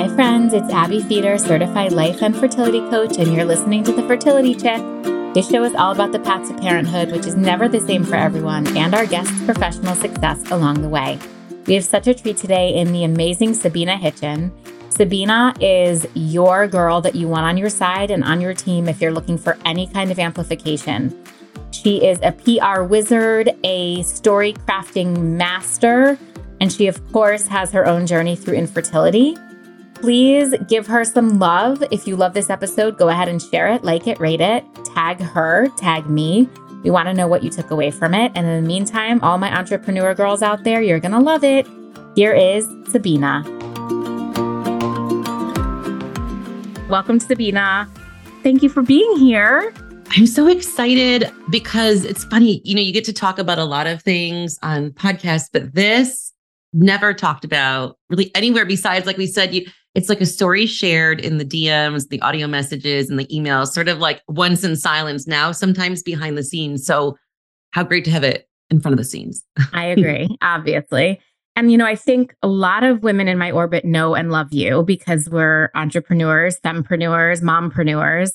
Hi, friends. It's Abbe Feder, certified life and fertility coach, and you're listening to The Fertility Chick. This show is all about the path to parenthood, which is never the same for everyone, and our guests' professional success along the way. We have such a treat today in the amazing Sabina Hitchen. Sabina is your girl that you want on your side and on your team if you're looking for any kind of amplification. She is a PR wizard, a story crafting master, and she, of course, has her own journey through infertility. Please give her some love. If you love this episode, go ahead and share it, like it, rate it, tag her, tag me. We want to know what you took away from it. And in the meantime, all my entrepreneur girls out there, you're going to love it. Here is Sabina. Welcome, Sabina. Thank you for being here. I'm so excited because it's funny, you know, you get to talk about a lot of things on podcasts, but this never talked about really anywhere besides, like we said, you it's like a story shared in the DMs, the audio messages, and the emails, sort of like once in silence, now sometimes behind the scenes. So, how great to have it in front of the scenes. I agree, obviously. And, you know, I think a lot of women in my orbit know and love you because we're entrepreneurs, fempreneurs, mompreneurs,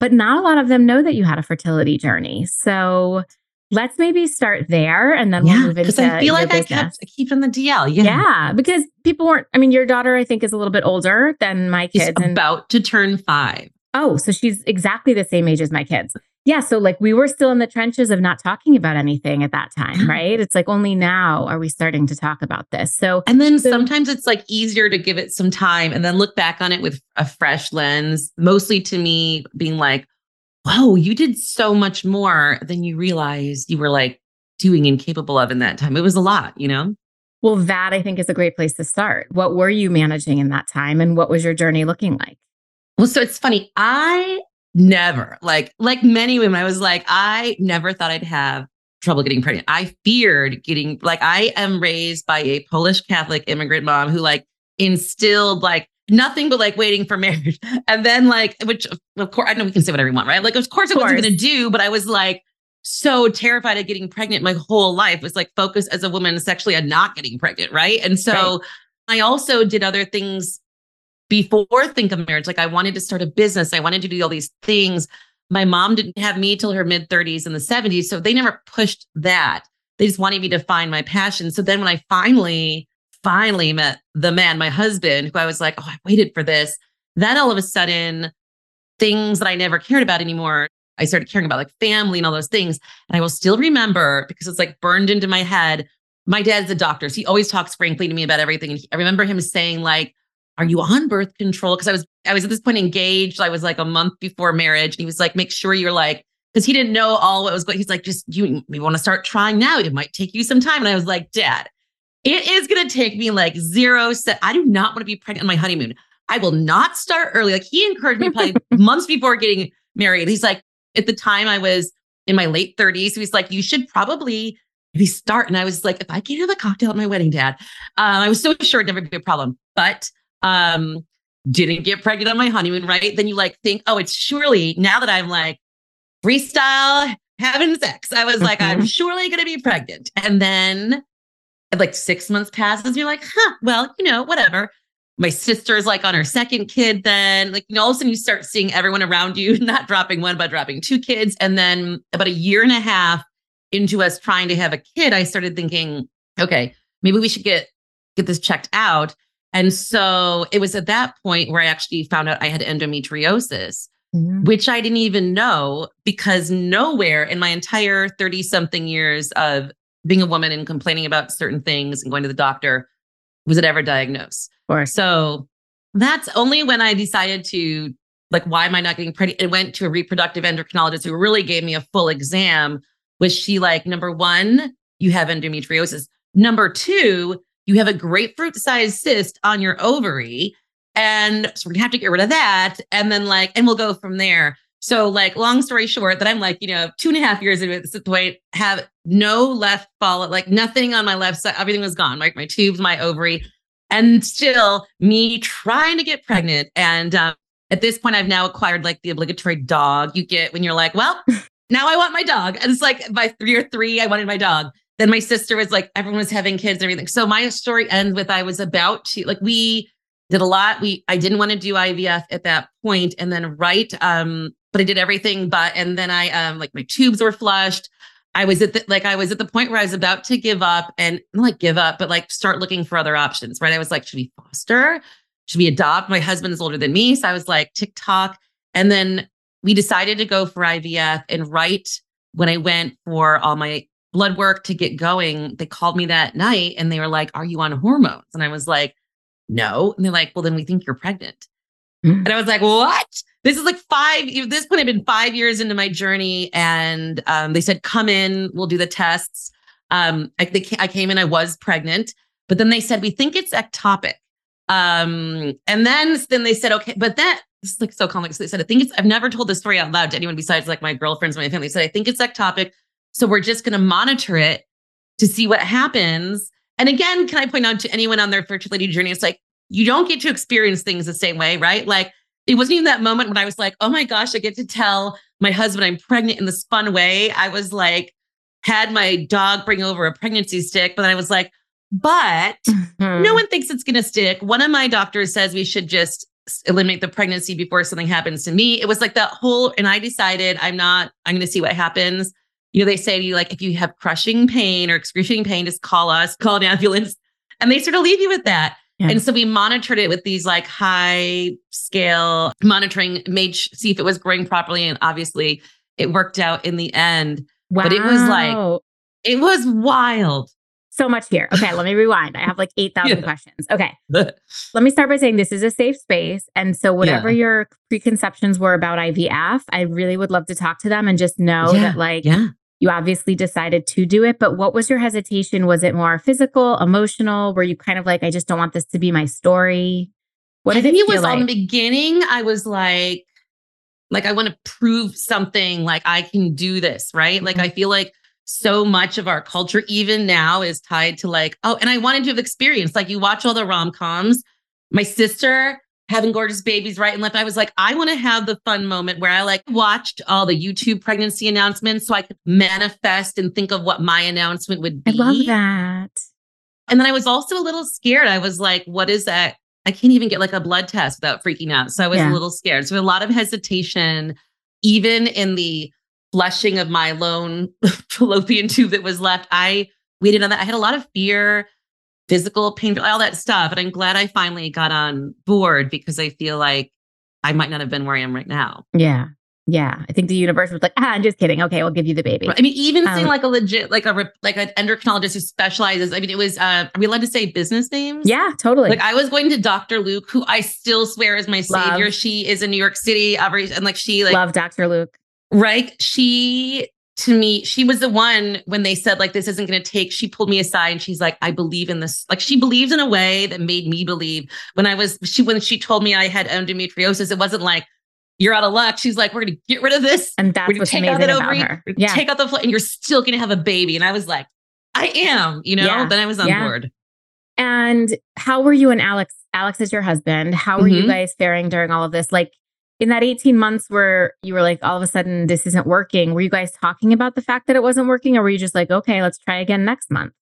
but not a lot of them know that you had a fertility journey. So, let's maybe start there and then yeah, we'll move into because I feel like. I kept I keep in the DL. Yeah. Yeah. Because people weren't, I mean, your daughter, I think, is a little bit older than my kids. She's about to turn five. Oh, so she's exactly the same age as my kids. Yeah. So, like, we were still in the trenches of not talking about anything at that time, right? It's like only now are we starting to talk about this. So, and then so, sometimes it's like easier to give it some time and then look back on it with a fresh lens, mostly to me being like, whoa, you did so much more than you realized you were like doing and capable of in that time. It was a lot, you know? Well, that I think is a great place to start. What were you managing in that time and what was your journey looking like? Well, so it's funny. I never, like, like many women, I was like, I never thought I'd have trouble getting pregnant. I feared getting, like, I am raised by a Polish Catholic immigrant mom who, like, instilled, like, nothing but like waiting for marriage. And then like, which of course I know we can say whatever we want, right? Like, of course I wasn't gonna do, but I was like so terrified of getting pregnant my whole life. was like focused as a woman sexually on not getting pregnant, right? And so right. I also did other things before think of marriage. Like I wanted to start a business. I wanted to do all these things. My mom didn't have me till her mid 30s and the 70s. So they never pushed that. They just wanted me to find my passion. So then when I finally finally met the man, my husband, who I was like, oh, I waited for this. Then all of a sudden, things that I never cared about anymore, I started caring about like family and all those things. And I will still remember because it's like burned into my head. My dad's a doctor. So he always talks frankly to me about everything. And he, I remember him saying, like, are you on birth control? Because I was I was at this point engaged. I was like a month before marriage. And he was like, make sure you're like, because he didn't know all what was going. He's like, just you, you want to start trying now. It might take you some time. And I was like, Dad, it is going to take me like zero set. I do not want to be pregnant on my honeymoon. I will not start early. Like he encouraged me probably months before getting married. He's like, at the time I was in my late 30s. He's like, you should probably maybe start. And I was like, if I can't have a cocktail at my wedding, dad, uh, I was so sure it'd never be a problem. But um, didn't get pregnant on my honeymoon, right? Then you like think, oh, it's surely now that I'm like freestyle having sex. I was like, I'm mm-hmm. surely going to be pregnant. And then like six months passes, and you're like, huh, well, you know, whatever. My sister's like on her second kid, then like, you know, all of a sudden you start seeing everyone around you not dropping one, but dropping two kids. And then about a year and a half into us trying to have a kid, I started thinking, okay, maybe we should get get this checked out. And so it was at that point where I actually found out I had endometriosis, mm-hmm. which I didn't even know because nowhere in my entire 30 something years of being a woman and complaining about certain things and going to the doctor was it ever diagnosed. Or so that's only when I decided to like, why am I not getting pregnant? It went to a reproductive endocrinologist who really gave me a full exam. Was she like, number one, you have endometriosis. Number two, you have a grapefruit sized cyst on your ovary. And so we're gonna have to get rid of that. And then like, and we'll go from there. So, like, long story short, that I'm like, you know, two and a half years into this point, have no left follow, like nothing on my left side. Everything was gone, like my tubes, my ovary, and still me trying to get pregnant. And um, at this point, I've now acquired like the obligatory dog you get when you're like, well, now I want my dog. And it's like by three or three, I wanted my dog. Then my sister was like, everyone was having kids and everything. So my story ends with I was about to, like, we, did a lot. We I didn't want to do IVF at that point, and then right, um, but I did everything but, and then I um like my tubes were flushed. I was at the like I was at the point where I was about to give up and not like give up, but like start looking for other options. Right. I was like, should we foster? Should we adopt? My husband is older than me. So I was like, TikTok. And then we decided to go for IVF. And right when I went for all my blood work to get going, they called me that night and they were like, Are you on hormones? And I was like, No. And they're like, Well, then we think you're pregnant. Mm. And I was like, What? This is like five. This point, I've been five years into my journey, and um, they said, "Come in, we'll do the tests." Um, I, they, I came in, I was pregnant, but then they said, "We think it's ectopic." Um, and then then they said, "Okay," but that this is like so complex. They said, "I think it's." I've never told this story out loud to anyone besides like my girlfriends, and my family. They said, "I think it's ectopic." So we're just going to monitor it to see what happens. And again, can I point out to anyone on their fertility journey? It's like you don't get to experience things the same way, right? Like it wasn't even that moment when I was like, oh my gosh, I get to tell my husband I'm pregnant in this fun way. I was like, had my dog bring over a pregnancy stick, but I was like, but mm-hmm. no one thinks it's going to stick. One of my doctors says we should just eliminate the pregnancy before something happens to me. It was like that whole, and I decided I'm not, I'm going to see what happens. You know, they say to you, like, if you have crushing pain or excruciating pain, just call us, call an ambulance. And they sort of leave you with that. Yeah. And so we monitored it with these like high scale monitoring, made see if it was growing properly. And obviously it worked out in the end. Wow. But it was like, it was wild. So much here. Okay, let me rewind. I have like 8,000 yeah. questions. Okay. let me start by saying this is a safe space. And so, whatever yeah. your preconceptions were about IVF, I really would love to talk to them and just know that, like, yeah you obviously decided to do it, but what was your hesitation? Was it more physical, emotional? Were you kind of like, I just don't want this to be my story? What did I think it, it was like? on the beginning. I was like, like I want to prove something, like I can do this, right? Mm-hmm. Like I feel like so much of our culture, even now, is tied to like, oh, and I wanted to have experience. Like you watch all the rom coms. My sister having gorgeous babies right and left. I was like, I want to have the fun moment where I like watched all the YouTube pregnancy announcements so I could manifest and think of what my announcement would be. I love that. And then I was also a little scared. I was like, what is that? I can't even get like a blood test without freaking out. So I was yeah. a little scared. So a lot of hesitation, even in the flushing of my lone fallopian tube that was left. I waited on that. I had a lot of fear physical pain, all that stuff. And I'm glad I finally got on board because I feel like I might not have been where I am right now. Yeah. Yeah, I think the universe was like, ah, I'm just kidding. Okay, we'll give you the baby. I mean, even um, seeing like a legit, like a like an endocrinologist who specializes. I mean, it was. Uh, are we allowed to say business names? Yeah, totally. Like I was going to Dr. Luk, who I still swear is my Love. savior. She is in New York City, every and like she like love Dr. Luk. Right? She to me, she was the one when they said, like, this isn't going to take, she pulled me aside and she's like, I believe in this. Like, she believed in a way that made me believe when I was, she, when she told me I had endometriosis, it wasn't like, you're out of luck. She's like, we're going to get rid of this. And that's what's take amazing out ovary, about her. Yeah. Take out the, and you're still going to have a baby. And I was like, I am, you know, yeah. then I was on yeah. board. And how were you and Alex? Alex is your husband. How were mm-hmm. you guys faring during all of this? Like, in that 18 months where you were like, all of a sudden, this isn't working, were you guys talking about the fact that it wasn't working? Or were you just like, okay, let's try again next month?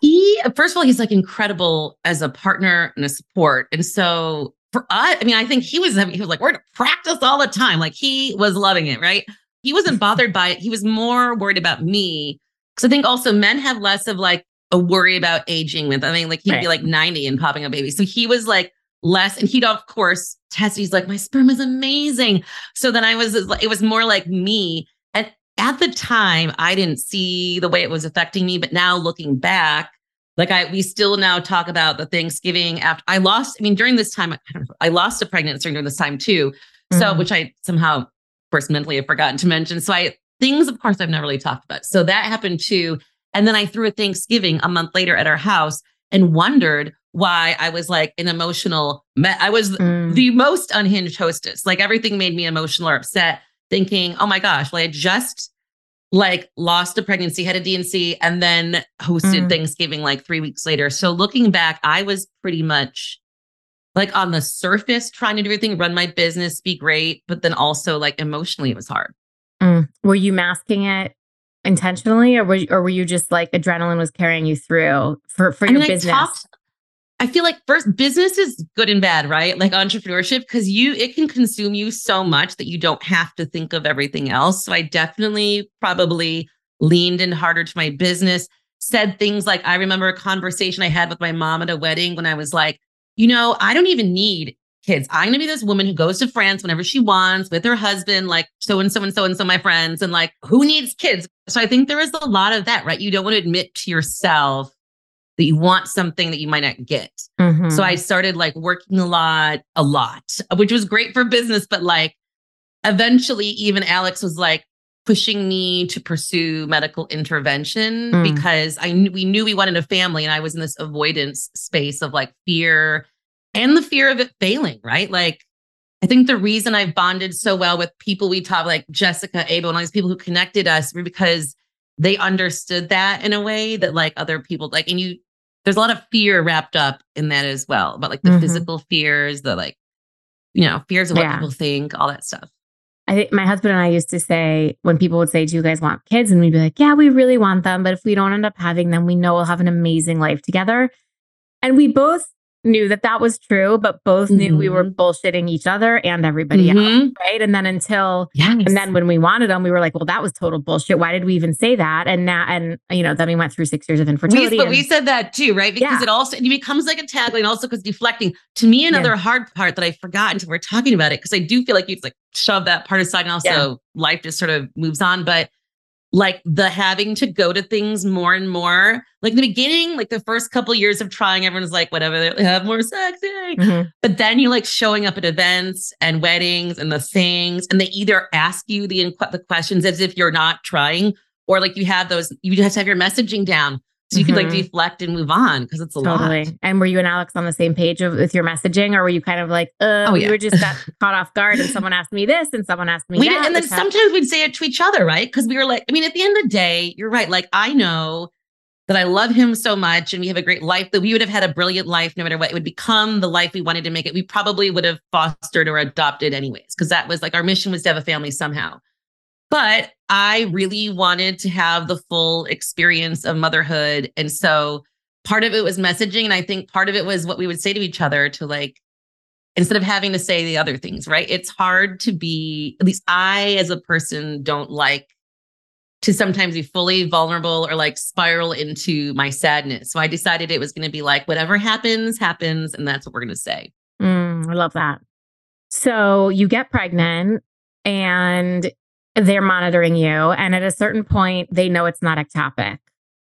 He, first of all, he's like incredible as a partner and a support. And so for us, I mean, I think he was, he was like, we're to practice all the time. Like he was loving it, right? He wasn't bothered by it. He was more worried about me. Cause I think also men have less of like a worry about aging with, I mean, like he'd right. be like 90 and popping a baby. So he was like, less. And he'd, of course, test. He's like, my sperm is amazing. So then I was, it was more like me. And at the time, I didn't see the way it was affecting me. But now looking back, like I, we still now talk about the Thanksgiving after I lost. I mean, during this time, I, I lost a pregnancy during this time too. So, mm-hmm. which I somehow, of course, mentally have forgotten to mention. So I, things, of course, I've never really talked about. So that happened too. And then I threw a Thanksgiving a month later at our house and wondered why I was like an emotional, me- I was mm. the most unhinged hostess. Like everything made me emotional or upset, thinking, oh my gosh, well, I just like lost a pregnancy, had a D&C, then hosted mm. Thanksgiving like three weeks later. So looking back, I was pretty much like on the surface trying to do everything, run my business, be great, but then also like emotionally it was hard. Mm. Were you masking it intentionally or were, or were you just like adrenaline was carrying you through for, for your I mean, business? I talked, I feel like first business is good and bad, right? Like entrepreneurship, because you it can consume you so much that you don't have to think of everything else. So I definitely probably leaned in harder to my business, said things like I remember a conversation I had with my mom at a wedding when I was like, you know, I don't even need kids. I'm gonna be this woman who goes to France whenever she wants with her husband, like so and so and so and so my friends, and like who needs kids? So I think there is a lot of that, right? You don't want to admit to yourself that you want something that you might not get. Mm-hmm. So I started like working a lot, a lot, which was great for business. But like eventually, even Alex was like pushing me to pursue medical intervention mm. because I knew we knew we wanted a family and I was in this avoidance space of like fear and the fear of it failing, right? Like I think the reason I've bonded so well with people we taught, like Jessica, Abo, and all these people who connected us were because they understood that in a way that like other people like and you there's a lot of fear wrapped up in that as well but like the mm-hmm. physical fears the like you know fears of what yeah. people think all that stuff I think my husband and I used to say when people would say, Do you guys want kids? And we'd be like, Yeah, we really want them. But if we don't end up having them, we know we'll have an amazing life together. And we both knew that that was true, but both mm-hmm. knew we were mm-hmm. bullshitting each other and everybody mm-hmm. else. Right. And then until, yes. and then when we wanted them, we were like, well, that was total bullshit. Why did we even say that? And now, and, you know, then we went through six years of infertility. We, but and, we said that too, right? Because yeah. it also, it becomes like a tagline also because deflecting. To me, another yeah. hard part that I forgot until we're talking about it, because I do feel like you like shove that part aside and also yeah. life just sort of moves on. But like the having to go to things more and more. Like the beginning, like the first couple years of trying, everyone's like, whatever, they have more sex. Mm-hmm. But then you're like showing up at events and weddings and the things, and they either ask you the, the questions as if you're not trying, or like you have those, you just have your messaging down. So you mm-hmm. can like deflect and move on because it's a totally. lot. And were you and Alex on the same page of, with your messaging, or were you kind of like, uh, oh, yeah. you were just got caught off guard and someone asked me this and someone asked me we that. Did, and then sometimes we'd say it to each other, right? Because we were like, I mean, at the end of the day, you're right. Like I know that I love him so much and we have a great life that we would have had a brilliant life no matter what. It would become the life we wanted to make it. We probably would have fostered or adopted anyways, because that was like our mission was to have a family somehow. But I really wanted to have the full experience of motherhood. And so part of it was messaging. And I think part of it was what we would say to each other to like, instead of having to say the other things, right? It's hard to be, at least I as a person don't like to sometimes be fully vulnerable or like spiral into my sadness. So I decided it was going to be like, whatever happens, happens. And that's what we're going to say. Mm, I love that. So you get pregnant and they're monitoring you. And at a certain point, they know it's not ectopic.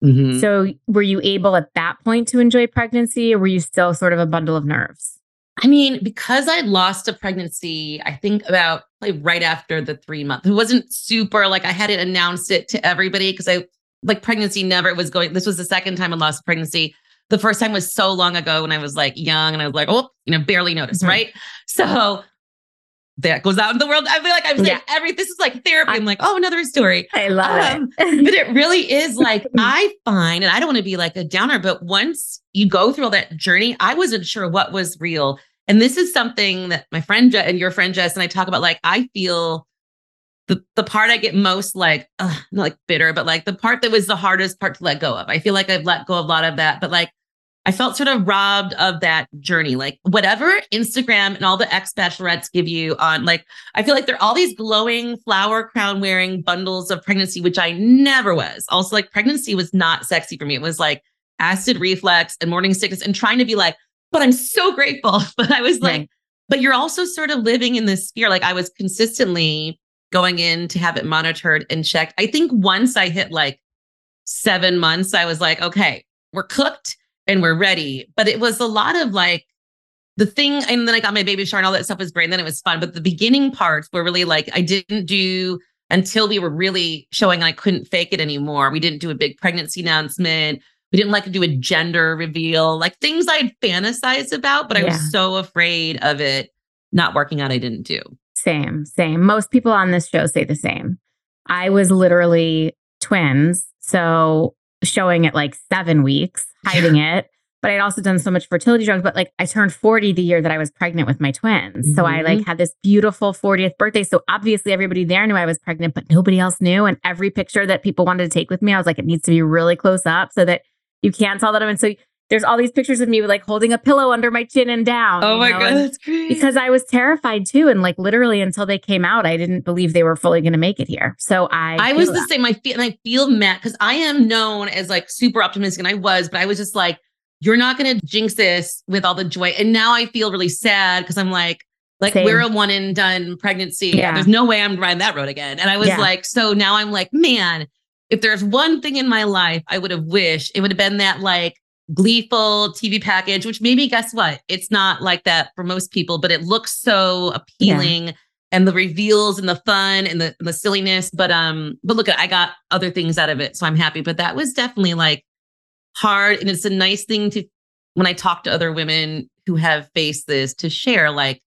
Mm-hmm. So, were you able at that point to enjoy pregnancy, or were you still sort of a bundle of nerves? I mean, because I lost a pregnancy, I think about like right after the three months. It wasn't super like I hadn't announced it to everybody because I like pregnancy never was going. This was the second time I lost pregnancy. The first time was so long ago when I was like young and I was like, oh, you know, barely noticed, mm-hmm. right? So that goes out in the world. I feel like I'm saying yeah. every this is like therapy. I'm like, oh, another story. I love um, it. but it really is like I find, and I don't want to be like a downer, but once you go through all that journey, I wasn't sure what was real. And this is something that my friend Je- and your friend Jess and I talk about. Like, I feel the the part I get most like, not like bitter, but like the part that was the hardest part to let go of. I feel like I've let go of a lot of that, but like I felt sort of robbed of that journey. Like whatever Instagram and all the ex bachelorettes give you on, like, I feel like they're all these glowing flower crown wearing bundles of pregnancy, which I never was. Also, like pregnancy was not sexy for me. It was like acid reflux and morning sickness and trying to be like, but I'm so grateful. But I was like, but you're also sort of living in this fear. Like I was consistently going in to have it monitored and checked. I think once I hit like seven months, I was like, okay, we're cooked and we're ready. But it was a lot of like the thing, and then I got my baby shower and all that stuff was great. And then it was fun. But the beginning parts were really like I didn't do until we were really showing I couldn't fake it anymore. We didn't do a big pregnancy announcement. We didn't like to do a gender reveal, like things I'd fantasized about, but I was so afraid of it not working out. I didn't do. Same, same. Most people on this show say the same. I was literally twins. So showing it like seven weeks, hiding it. But I'd also done so much fertility drugs. But like I turned 40 the year that I was pregnant with my twins. Mm-hmm. So I like mm-hmm. had this beautiful 40th birthday. So obviously everybody there knew I was pregnant, but nobody else knew. And every picture that people wanted to take with me, I was like, it needs to be really close up so that you can't tell that I'm. And so there's all these pictures of me with like holding a pillow under my chin and down. Oh my know, god, that's great. because I was terrified too. And like literally until they came out, I didn't believe they were fully going to make it here. So I, I was the same. I feel and I feel mad because I am known as like super optimistic, and I was, but I was just like, you're not gonna jinx this with all the joy. And now I feel really sad because I'm like, like Same. we're a one and done pregnancy. Yeah. There's no way I'm riding that road again. And I was Yeah. like, so now I'm like, man, if there's one thing in my life I would have wished, it would have been that like gleeful TV package, which maybe guess what? It's not like that for most people, but it looks so appealing. And the reveals and the fun and the, and the silliness. But um, but look, I got other things out of it. So I'm happy. But that was definitely like hard. And it's a nice thing to when I talk to other women who have faced this to share, like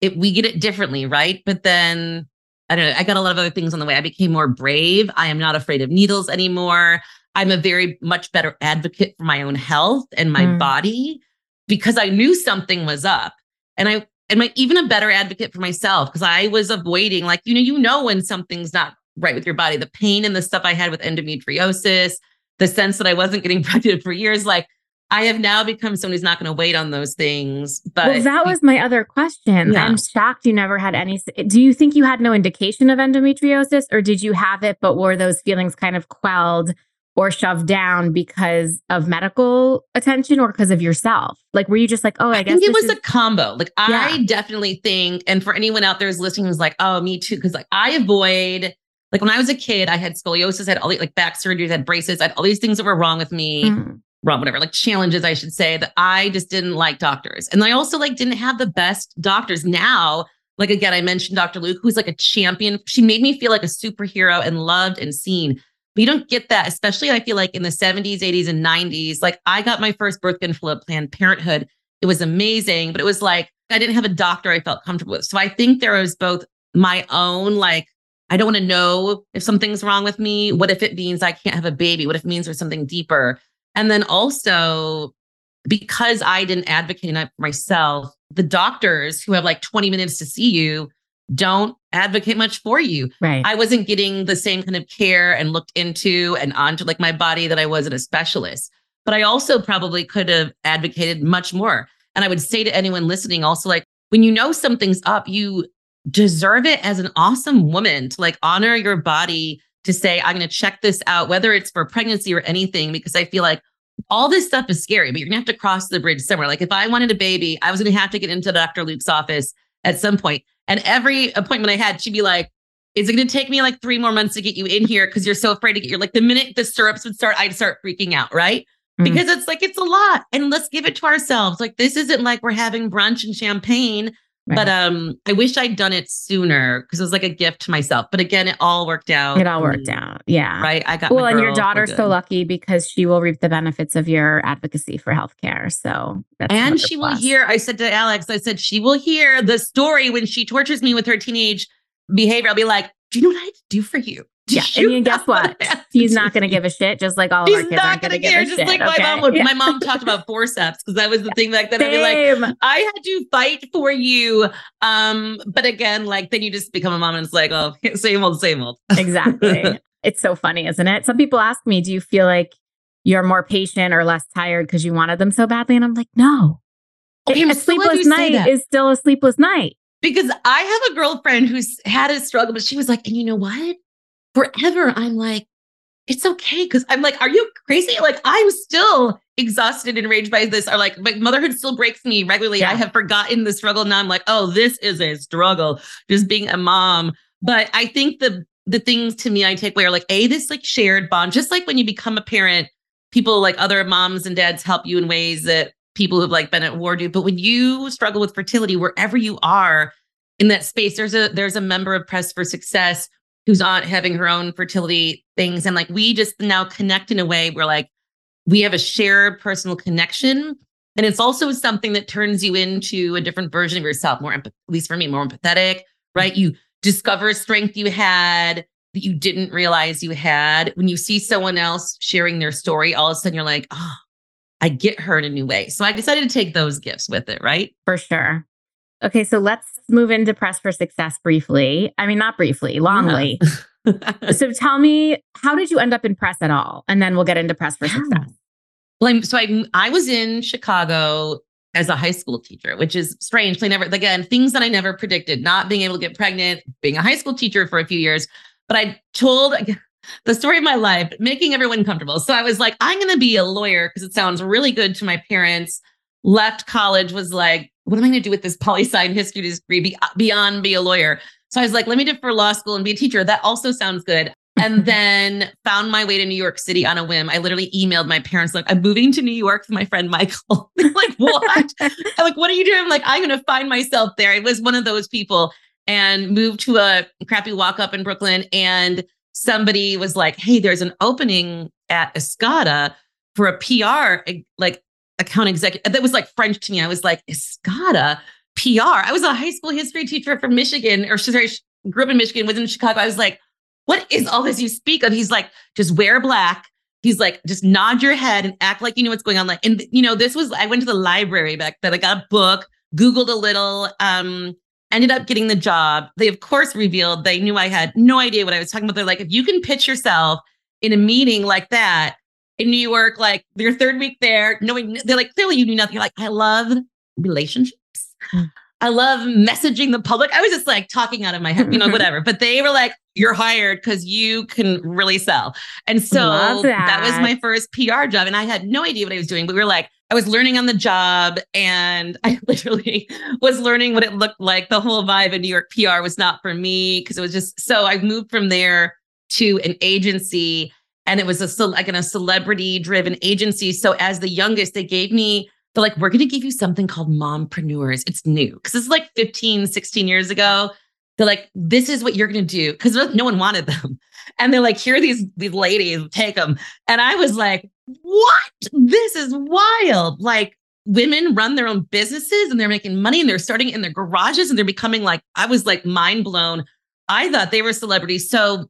it we get it differently, right? But then I don't know, I got a lot of other things on the way. I became more brave. I am not afraid of needles anymore. I'm a very much better advocate for my own health and my Mm. body because I knew something was up. And I and my even a better advocate for myself because I was avoiding, like, you know, you know when something's not right with your body, the pain and the stuff I had with endometriosis, the sense that I wasn't getting pregnant for years. Like I have now become someone who's not going to wait on those things. But well, that was my other question. Yeah. I'm shocked you never had any. Do you think you had no indication of endometriosis, or did you have it, but were those feelings kind of quelled or shoved down because of medical attention or because of yourself? Like, were you just like, oh, I, I, guess think it was is- a combo. Like I definitely think, and for anyone out there who's listening who's like, oh, me too, because like I avoid, like when I was a kid, I had scoliosis, I had all these like back surgeries, I had braces, I had all these things that were wrong with me, Mm. wrong, whatever, like challenges, I should say, that I just didn't like doctors. And I also like didn't have the best doctors. Now, like again, I mentioned Dr. Luk, who's like a champion. She made me feel like a superhero and loved and seen. But you don't get that, especially I feel like in the 70s, 80s, and 90s. Like I got my first birth control Planned Parenthood. It was amazing, but it was like I didn't have a doctor I felt comfortable with. So I think there was both my own, like, I don't want to know if something's wrong with me. What if it means I can't have a baby? What if it means there's something deeper? And then also, because I didn't advocate enough for myself, the doctors who have like 20 minutes to see you don't advocate much for you. right. I wasn't getting the same kind of care and looked into and onto like my body that I was at a specialist. But I also probably could have advocated much more. And I would say to anyone listening also like when you know something's up, you deserve it as an awesome woman to like honor your body to say I'm going to check this out whether it's for pregnancy or anything because I feel like all this stuff is scary, but you're going to have to cross the bridge somewhere. Like if I wanted a baby, I was going to have to get into Dr. Luk's office at some point. And every appointment I had, she'd be like, is it going to take me like three more months to get you in here? Because you're so afraid to get your, like the minute the syrups would start, I'd start freaking out. Right. Mm. Because it's like, it's a lot. And let's give it to ourselves. Like this isn't like we're having brunch and champagne. But um, I wish I'd done it sooner because it was like a gift to myself. But again, it all worked out. it all worked out. Yeah. Right. I got Well, and your daughter's so lucky because she will reap the benefits of your advocacy for healthcare. So that's And she will hear, I said to Alex, I said, she will hear the story when she tortures me with her teenage behavior. I'll be like, do you know what I had to do for you? Yeah, you and guess what? I had to She's do not going to give a shit, just like all of She's our kids not gonna give care, just shit. like my okay? mom would. Yeah. My mom talked about forceps because that was the thing back then. I'd be like, I had to fight for you. Um, but again, like then you just become a mom and it's like, oh, same old, same old. exactly. It's so funny, isn't it? Some people ask me, do you feel like you're more patient or less tired because you wanted them so badly? And I'm like, no. Okay, I'm a you sleepless night is still a sleepless night. because I have a girlfriend who's had a struggle, but she was like, and you know what? Forever, I'm like, it's okay. Because I'm like, are you crazy? Like, I'm still exhausted and enraged by this. Or like, my motherhood still breaks me regularly. Yeah. I have forgotten the struggle. Now I'm like, oh, this is a struggle, just being a mom. But I think the the things to me I take away are like, a this like shared bond, just like when you become a parent, people like other moms and dads help you in ways that people who've like been at war do. But when you struggle with fertility, wherever you are in that space, there's a there's a member of Press for Success who's on having her own fertility things. And like we just now connect in a way where like we have a shared personal connection. And it's also something that turns you into a different version of yourself, more at least for me, more empathetic, right? You discover a strength you had that you didn't realize you had. When you see someone else sharing their story, all of a sudden you're like, oh, I get her in a new way. So I decided to take those gifts with it, right? For sure. Okay, so let's move into Press for Success briefly. I mean, not briefly, longly. so tell me, how did you end up in press at all? And then we'll get into Press for Yeah. Success. Well, I'm, so I I was in Chicago as a high school teacher, which is strange. I never again things that I never predicted. Not being able to get pregnant, being a high school teacher for a few years, but I told the story of my life, making everyone comfortable. So I was like, I'm going to be a lawyer because it sounds really good to my parents. Left college, was like, what am I going to do with this poli sci history degree beyond be a lawyer? So I was like, let me defer law school and be a teacher. That also sounds good. And then found my way to New York City on a whim. I literally emailed my parents, like, I'm moving to New York with my friend Michael. like, what? I'm like, what are you doing? I'm like, I'm going to find myself there. I was one of those people and moved to a crappy walk up in Brooklyn. And somebody was like, hey, there's an opening at Escada for a PR, like account executive. That was like French to me. I was like, Escada PR. I was a high school history teacher from Michigan, or sorry, grew up in Michigan, was in Chicago. I was like, what is all this you speak of? He's like, just wear black. He's like, just nod your head and act like you know what's going on. Like, and you know, this was I went to the library back then. I got a book, Googled a little, um, ended up getting the job. They of course revealed they knew I had no idea what I was talking about. They're like, if you can pitch yourself in a meeting like that in New York, like your third week there, knowing they're like, clearly you knew nothing. You're like, I love relationships. Mm. I love messaging the public. I was just like talking out of my head, you know, whatever. But they were like, you're hired because you can really sell. And so that. that. was my first PR job. And I had no idea what I was doing. But we were like, I was learning on the job and I literally was learning what it looked like. The whole vibe in New York PR was not for me because it was just so I moved from there to an agency and it was a like in a celebrity driven agency. So as the youngest, they gave me they're like, we're going to give you something called mompreneurs. It's new because it's like 15, 16 years ago. They're like, this is what you're going to do because no one wanted them. And they're like, here are these, these ladies, take them. And I was like, what? This is wild. Like women run their own businesses and they're making money and they're starting in their garages and they're becoming like, I was like mind blown. I thought they were celebrities. So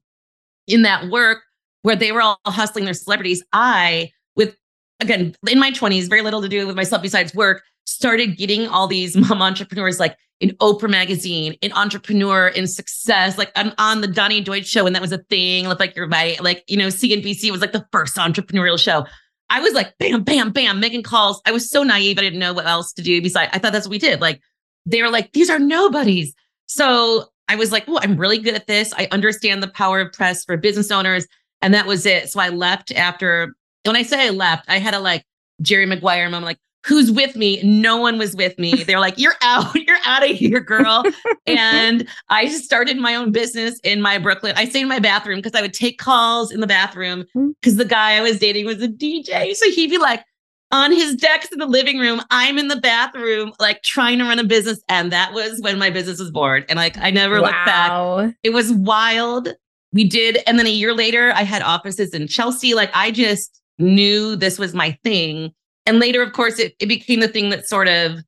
in that work where they were all hustling their celebrities, I, with again, in my 20s, very little to do with myself besides work, started getting all these mom entrepreneurs like in Oprah magazine, in entrepreneur, in success, like I'm on the Donny Deutsch show, and that was a thing. Looked like you're right. Like, you know, CNBC was like the first entrepreneurial show. I was like, bam, bam, bam, making calls. I was so naive. I didn't know what else to do besides, I thought that's what we did. Like, they were like, these are nobodies. So I was like, oh, I'm really good at this. I understand the power of press for business owners. And that was it. So I left after, when I say I left, I had a like Jerry Maguire moment, like, who's with me? No one was with me. They're like, you're out, you're out of here, girl. and I just started my own business in my Brooklyn. I stayed in my bathroom because I would take calls in the bathroom because hmm. the guy I was dating was a DJ. So he'd be like, on his decks in the living room. I'm in the bathroom, like trying to run a business. And that was when my business was born. And like, I never wow. looked back. It was wild. We did. And then a year later, I had offices in Chelsea. Like, I just knew this was my thing. And later, of course, it, it became the thing that sort of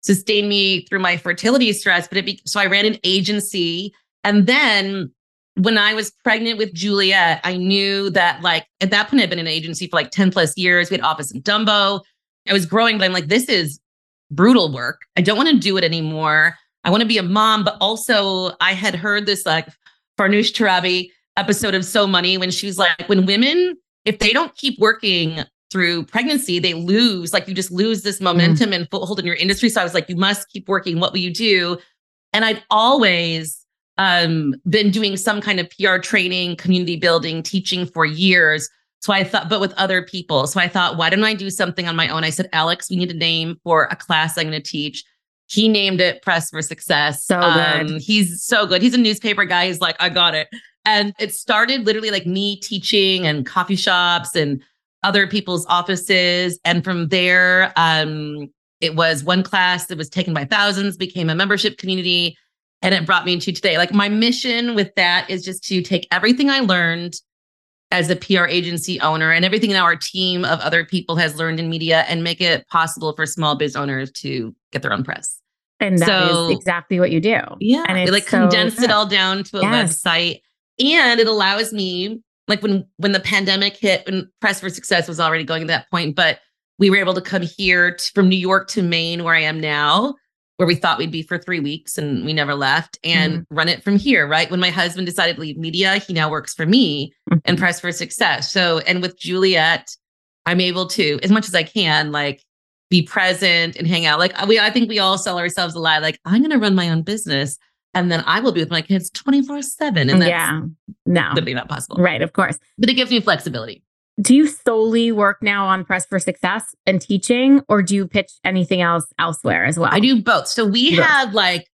sustained me through my fertility stress. But it be, so I ran an agency. And then when I was pregnant with Juliet, I knew that like at that point I'd been in an agency for like 10 plus years. We had office in Dumbo. I was growing, but I'm like, this is brutal work. I don't want to do it anymore. I want to be a mom, but also I had heard this like Farnoosh Torabi episode of So Money when she was like, when women, if they don't keep working through pregnancy, they lose, like you just lose this mm. momentum mm. and foothold in your industry. So I was like, you must keep working. What will you do? And I'd always um, been doing some kind of PR training, community building, teaching for years. So I thought, but with other people. So I thought, why don't I do something on my own? I said, Alex, we need a name for a class I'm going to teach. He named it Press for Success. So good. Um, he's so good. He's a newspaper guy. He's like, I got it. And it started literally like me teaching and coffee shops and other people's offices. And from there, um, it was one class that was taken by thousands, became a membership community, and it brought me to today. Like my mission with that is just to take everything I learned as a PR agency owner and everything now our team of other people has learned in media and make it possible for small biz owners to get their own press. And that so, is exactly what you do. Yeah. And it like so condensed it all down to a yes. website. And it allows me like when when the pandemic hit and press for success was already going at that point but we were able to come here to, from new york to maine where i am now where we thought we'd be for three weeks and we never left and mm run it from here right when my husband decided to leave media he now works for me and press for success so and with juliet I'm able to, as much as I can, like be present and hang out. Like we, I think we all sell ourselves a lie. Like I'm going to run my own business, and then I will be with my kids 24 seven. And that's yeah, no, literally not possible. Right, of course. But it gives me flexibility. Do you solely work now on Press for Success and teaching, or do you pitch anything else elsewhere as well? I do both. So we have like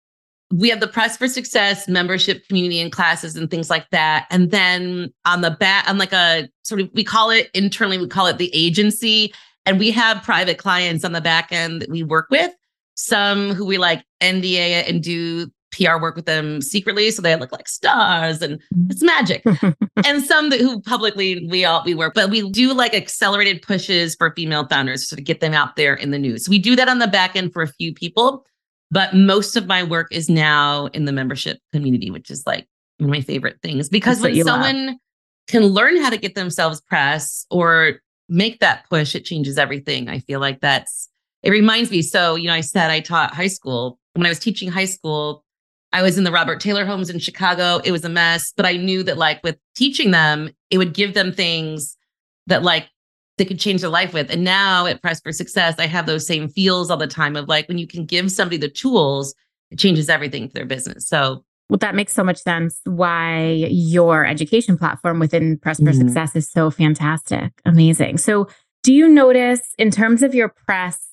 we have the Press for Success membership community and classes and things like that. And then on the back, on like a sort of we call it internally, we call it the agency. And we have private clients on the back end that we work with. Some who we like NDA and do PR work with them secretly, so they look like stars and mm-hmm. it's magic. and some that who publicly we all we work, but we do like accelerated pushes for female founders to get them out there in the news. So we do that on the back end for a few people, but most of my work is now in the membership community, which is like one of my favorite things because when someone love. can learn how to get themselves press or make that push, it changes everything. I feel like that's it reminds me. So, you know, I said I taught high school. When I was teaching high school, I was in the Robert Taylor homes in Chicago. It was a mess, but I knew that like with teaching them, it would give them things that like they could change their life with. And now at Press for Success, I have those same feels all the time of like when you can give somebody the tools, it changes everything for their business. So well, that makes so much sense why your education platform within Press for mm-hmm. Success is so fantastic. Amazing. So, do you notice in terms of your press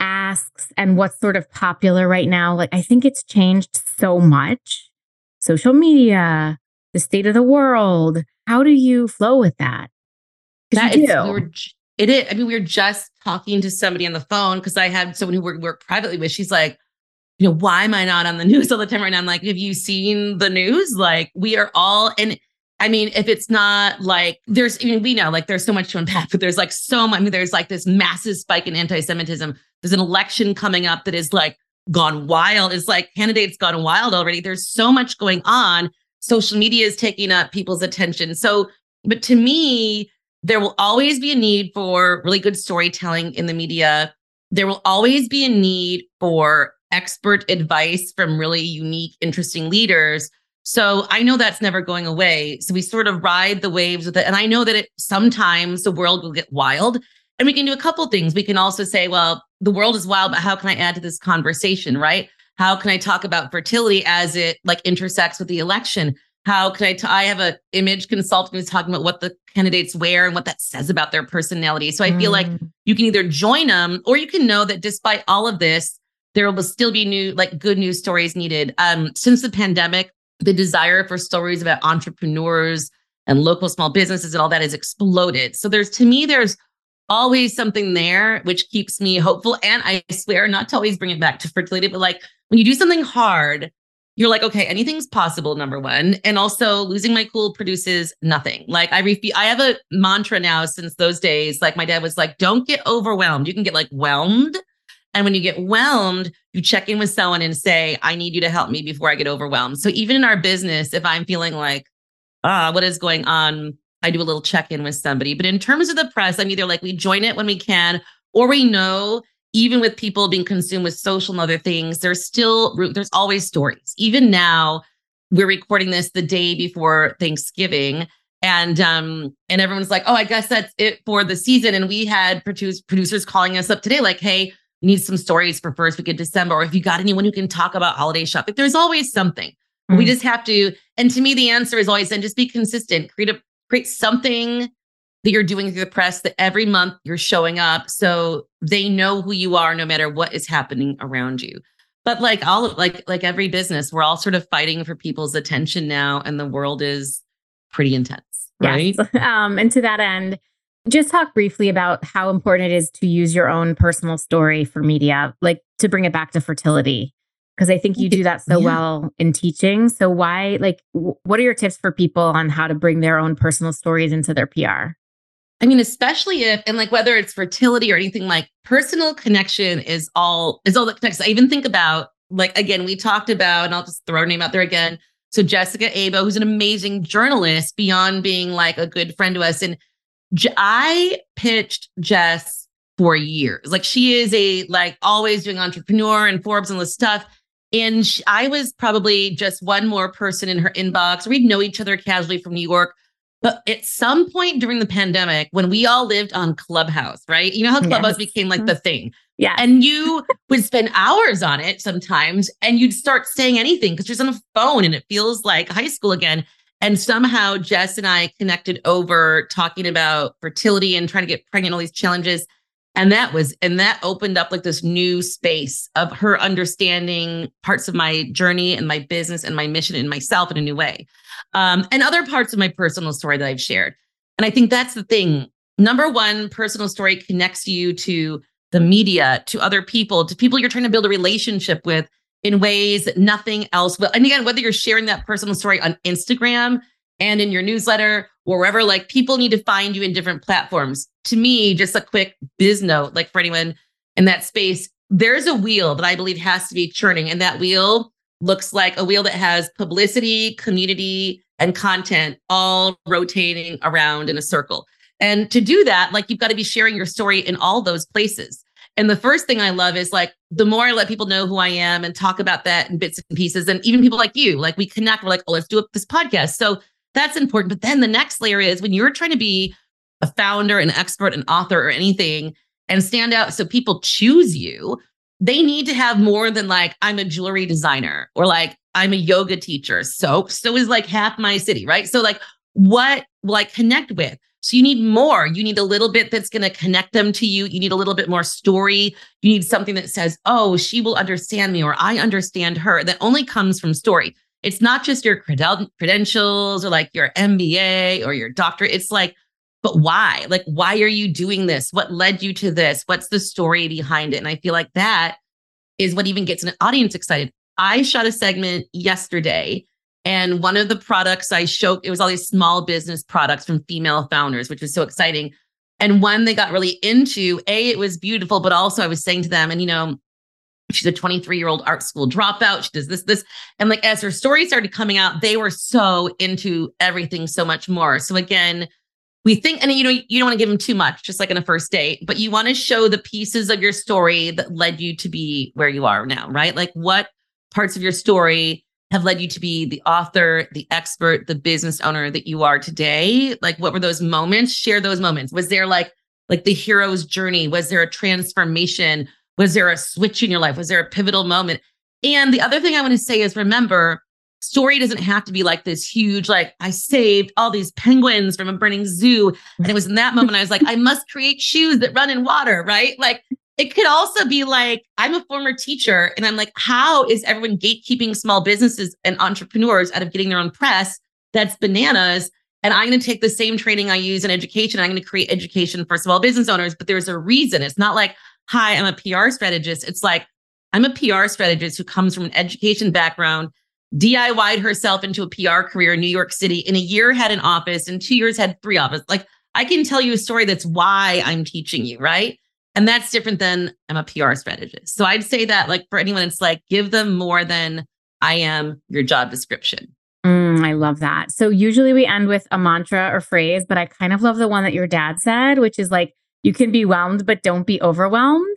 asks and what's sort of popular right now. Like, I think it's changed so much. Social media, the state of the world. How do you flow with that? That is, we were, it is. I mean, we were just talking to somebody on the phone because I had someone who worked work privately with. She's like, you know, why am I not on the news all the time right now? I'm like, have you seen the news? Like, we are all, and I mean, if it's not like there's, I mean, we know like there's so much to unpack, but there's like so much, I mean, there's like this massive spike in anti Semitism. There's an election coming up that is like gone wild. It's like candidates gone wild already. There's so much going on. Social media is taking up people's attention. So, but to me, there will always be a need for really good storytelling in the media. There will always be a need for expert advice from really unique, interesting leaders. So I know that's never going away. So we sort of ride the waves with it. And I know that it sometimes the world will get wild. And we can do a couple things. We can also say, well, the world is wild, but how can I add to this conversation? Right. How can I talk about fertility as it like intersects with the election? How can I? T- I have a image consultant who's talking about what the candidates wear and what that says about their personality. So I mm. feel like mm. you can either join them or you can know that despite all of this, there will still be new, like good news stories needed. Um, since the pandemic, the desire for stories about entrepreneurs and local small businesses and all that has exploded. So there's to me, there's always something there which keeps me hopeful. And I swear not to always bring it back to fertility, but like when you do something hard, you're like, okay, anything's possible, number one. And also losing my cool produces nothing. Like I repeat, I have a mantra now since those days. Like my dad was like, don't get overwhelmed. You can get like whelmed and when you get whelmed, you check in with someone and say, I need you to help me before I get overwhelmed. So even in our business, if I'm feeling like, ah, what is going on? I do a little check in with somebody. But in terms of the press, I'm either like we join it when we can, or we know even with people being consumed with social and other things, there's still there's always stories. Even now, we're recording this the day before Thanksgiving. And um, and everyone's like, oh, I guess that's it for the season. And we had produce, producers calling us up today, like, hey, need some stories for first week of December, or if you got anyone who can talk about holiday shopping, there's always something. Mm-hmm. We just have to, and to me, the answer is always then just be consistent. Create a create something that you're doing through the press that every month you're showing up so they know who you are no matter what is happening around you. But like all of like like every business, we're all sort of fighting for people's attention now, and the world is pretty intense, right? Yes. Um, and to that end, just talk briefly about how important it is to use your own personal story for media, like to bring it back to fertility. Because I think you do that so yeah. well in teaching. So, why, like, w- what are your tips for people on how to bring their own personal stories into their PR? I mean, especially if, and like whether it's fertility or anything like personal connection is all, is all that connects. I even think about, like, again, we talked about, and I'll just throw her name out there again. So, Jessica Abo, who's an amazing journalist beyond being like a good friend to us. And I pitched Jess for years. Like she is a like always doing entrepreneur and Forbes and this stuff. And she, I was probably just one more person in her inbox. We'd know each other casually from New York. But at some point during the pandemic, when we all lived on Clubhouse, right? You know how Clubhouse Yes. became like mm-hmm. the thing. Yeah. And you would spend hours on it sometimes and you'd start saying anything because you're on a phone and it feels like high school again. And somehow Jess and I connected over talking about fertility and trying to get pregnant, all these challenges. And that was, and that opened up like this new space of her understanding parts of my journey and my business and my mission and myself in a new way. Um, and other parts of my personal story that I've shared. And I think that's the thing. Number one, personal story connects you to the media, to other people, to people you're trying to build a relationship with in ways that nothing else will. And again, whether you're sharing that personal story on Instagram and in your newsletter or wherever, like people need to find you in different platforms. To me, just a quick biz note, like for anyone in that space, there's a wheel that I believe has to be churning. And that wheel looks like a wheel that has publicity, community, and content all rotating around in a circle. And to do that, like you've got to be sharing your story in all those places. And the first thing I love is like the more I let people know who I am and talk about that in bits and pieces, and even people like you, like we connect, we're like, oh, let's do this podcast. So that's important. But then the next layer is when you're trying to be a founder, an expert, an author, or anything and stand out so people choose you, they need to have more than like, I'm a jewelry designer or like, I'm a yoga teacher. So, so is like half my city, right? So, like, what will I connect with? So, you need more. You need a little bit that's going to connect them to you. You need a little bit more story. You need something that says, oh, she will understand me or I understand her. That only comes from story. It's not just your credel- credentials or like your MBA or your doctorate. It's like, but why? Like, why are you doing this? What led you to this? What's the story behind it? And I feel like that is what even gets an audience excited. I shot a segment yesterday, and one of the products I showed, it was all these small business products from female founders, which was so exciting. And one they got really into, A, it was beautiful, but also I was saying to them, and you know, she's a 23 year old art school dropout. She does this, this. And like as her story started coming out, they were so into everything so much more. So again, we think, and you know, you don't want to give them too much, just like in a first date, but you want to show the pieces of your story that led you to be where you are now, right? Like what parts of your story have led you to be the author, the expert, the business owner that you are today? Like what were those moments? Share those moments. Was there like like the hero's journey? Was there a transformation? Was there a switch in your life? Was there a pivotal moment? And the other thing I want to say is remember, story doesn't have to be like this huge, like, I saved all these penguins from a burning zoo. And it was in that moment I was like, I must create shoes that run in water, right? Like, it could also be like, I'm a former teacher, and I'm like, how is everyone gatekeeping small businesses and entrepreneurs out of getting their own press? That's bananas. And I'm going to take the same training I use in education. I'm going to create education for small business owners, but there's a reason. It's not like, hi, I'm a PR strategist. It's like, I'm a PR strategist who comes from an education background, DIY'd herself into a PR career in New York City. In a year, had an office, in two years, had three offices. Like, I can tell you a story that's why I'm teaching you, right? And that's different than I'm a PR strategist. So I'd say that, like, for anyone, it's like, give them more than I am your job description. Mm, I love that. So usually we end with a mantra or phrase, but I kind of love the one that your dad said, which is like, you can be whelmed, but don't be overwhelmed.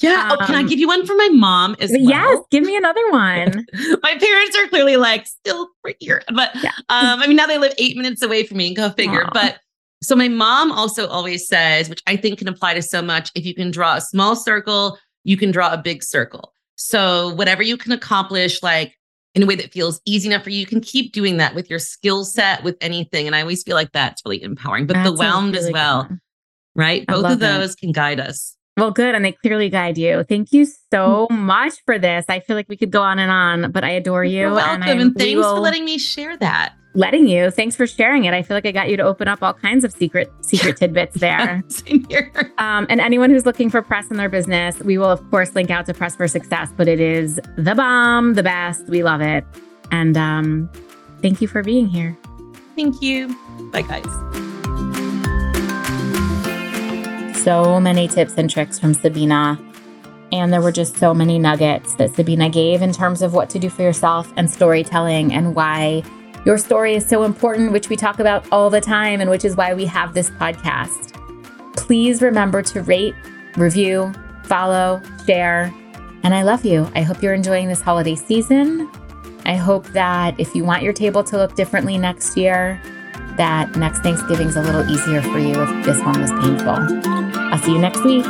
Yeah. oh, can I Um, give you one for my mom as well? Yes, give me another one. my parents are clearly like still right here. But Yeah. um, I mean, now they live eight minutes away from me, and go figure. Aw. But so my mom also always says, which I think can apply to so much, if you can draw a small circle, you can draw a big circle. So whatever you can accomplish, like in a way that feels easy enough for you, you can keep doing that with your skill set, with anything. And I always feel like that's really empowering. But the That's whelmed as really good well, one. right? I Both of those can guide us. Well, good. And they clearly guide you. Thank you so Mm. much for this. I feel like we could go on and on, but I adore you. You're welcome. I- And, we thanks for letting me share that. Letting you. Thanks for sharing it. I feel like I got you to open up all kinds of secret secret tidbits there. Same here. Um, and anyone who's looking for press in their business, we will of course link out to Press for Success. But it is the bomb, the best. We love it. And um, thank you for being here. Thank you. Bye, guys. so many tips and tricks from Sabina. And there were just so many nuggets that Sabina gave in terms of what to do for yourself and storytelling and why your story is so important, which we talk about all the time and which is why we have this podcast. Please remember to rate, review, follow, share. And I love you. I hope you're enjoying this holiday season. I hope that if you want your table to look differently next year, that next Thanksgiving's a little easier for you if this one was painful. I'll see you next week.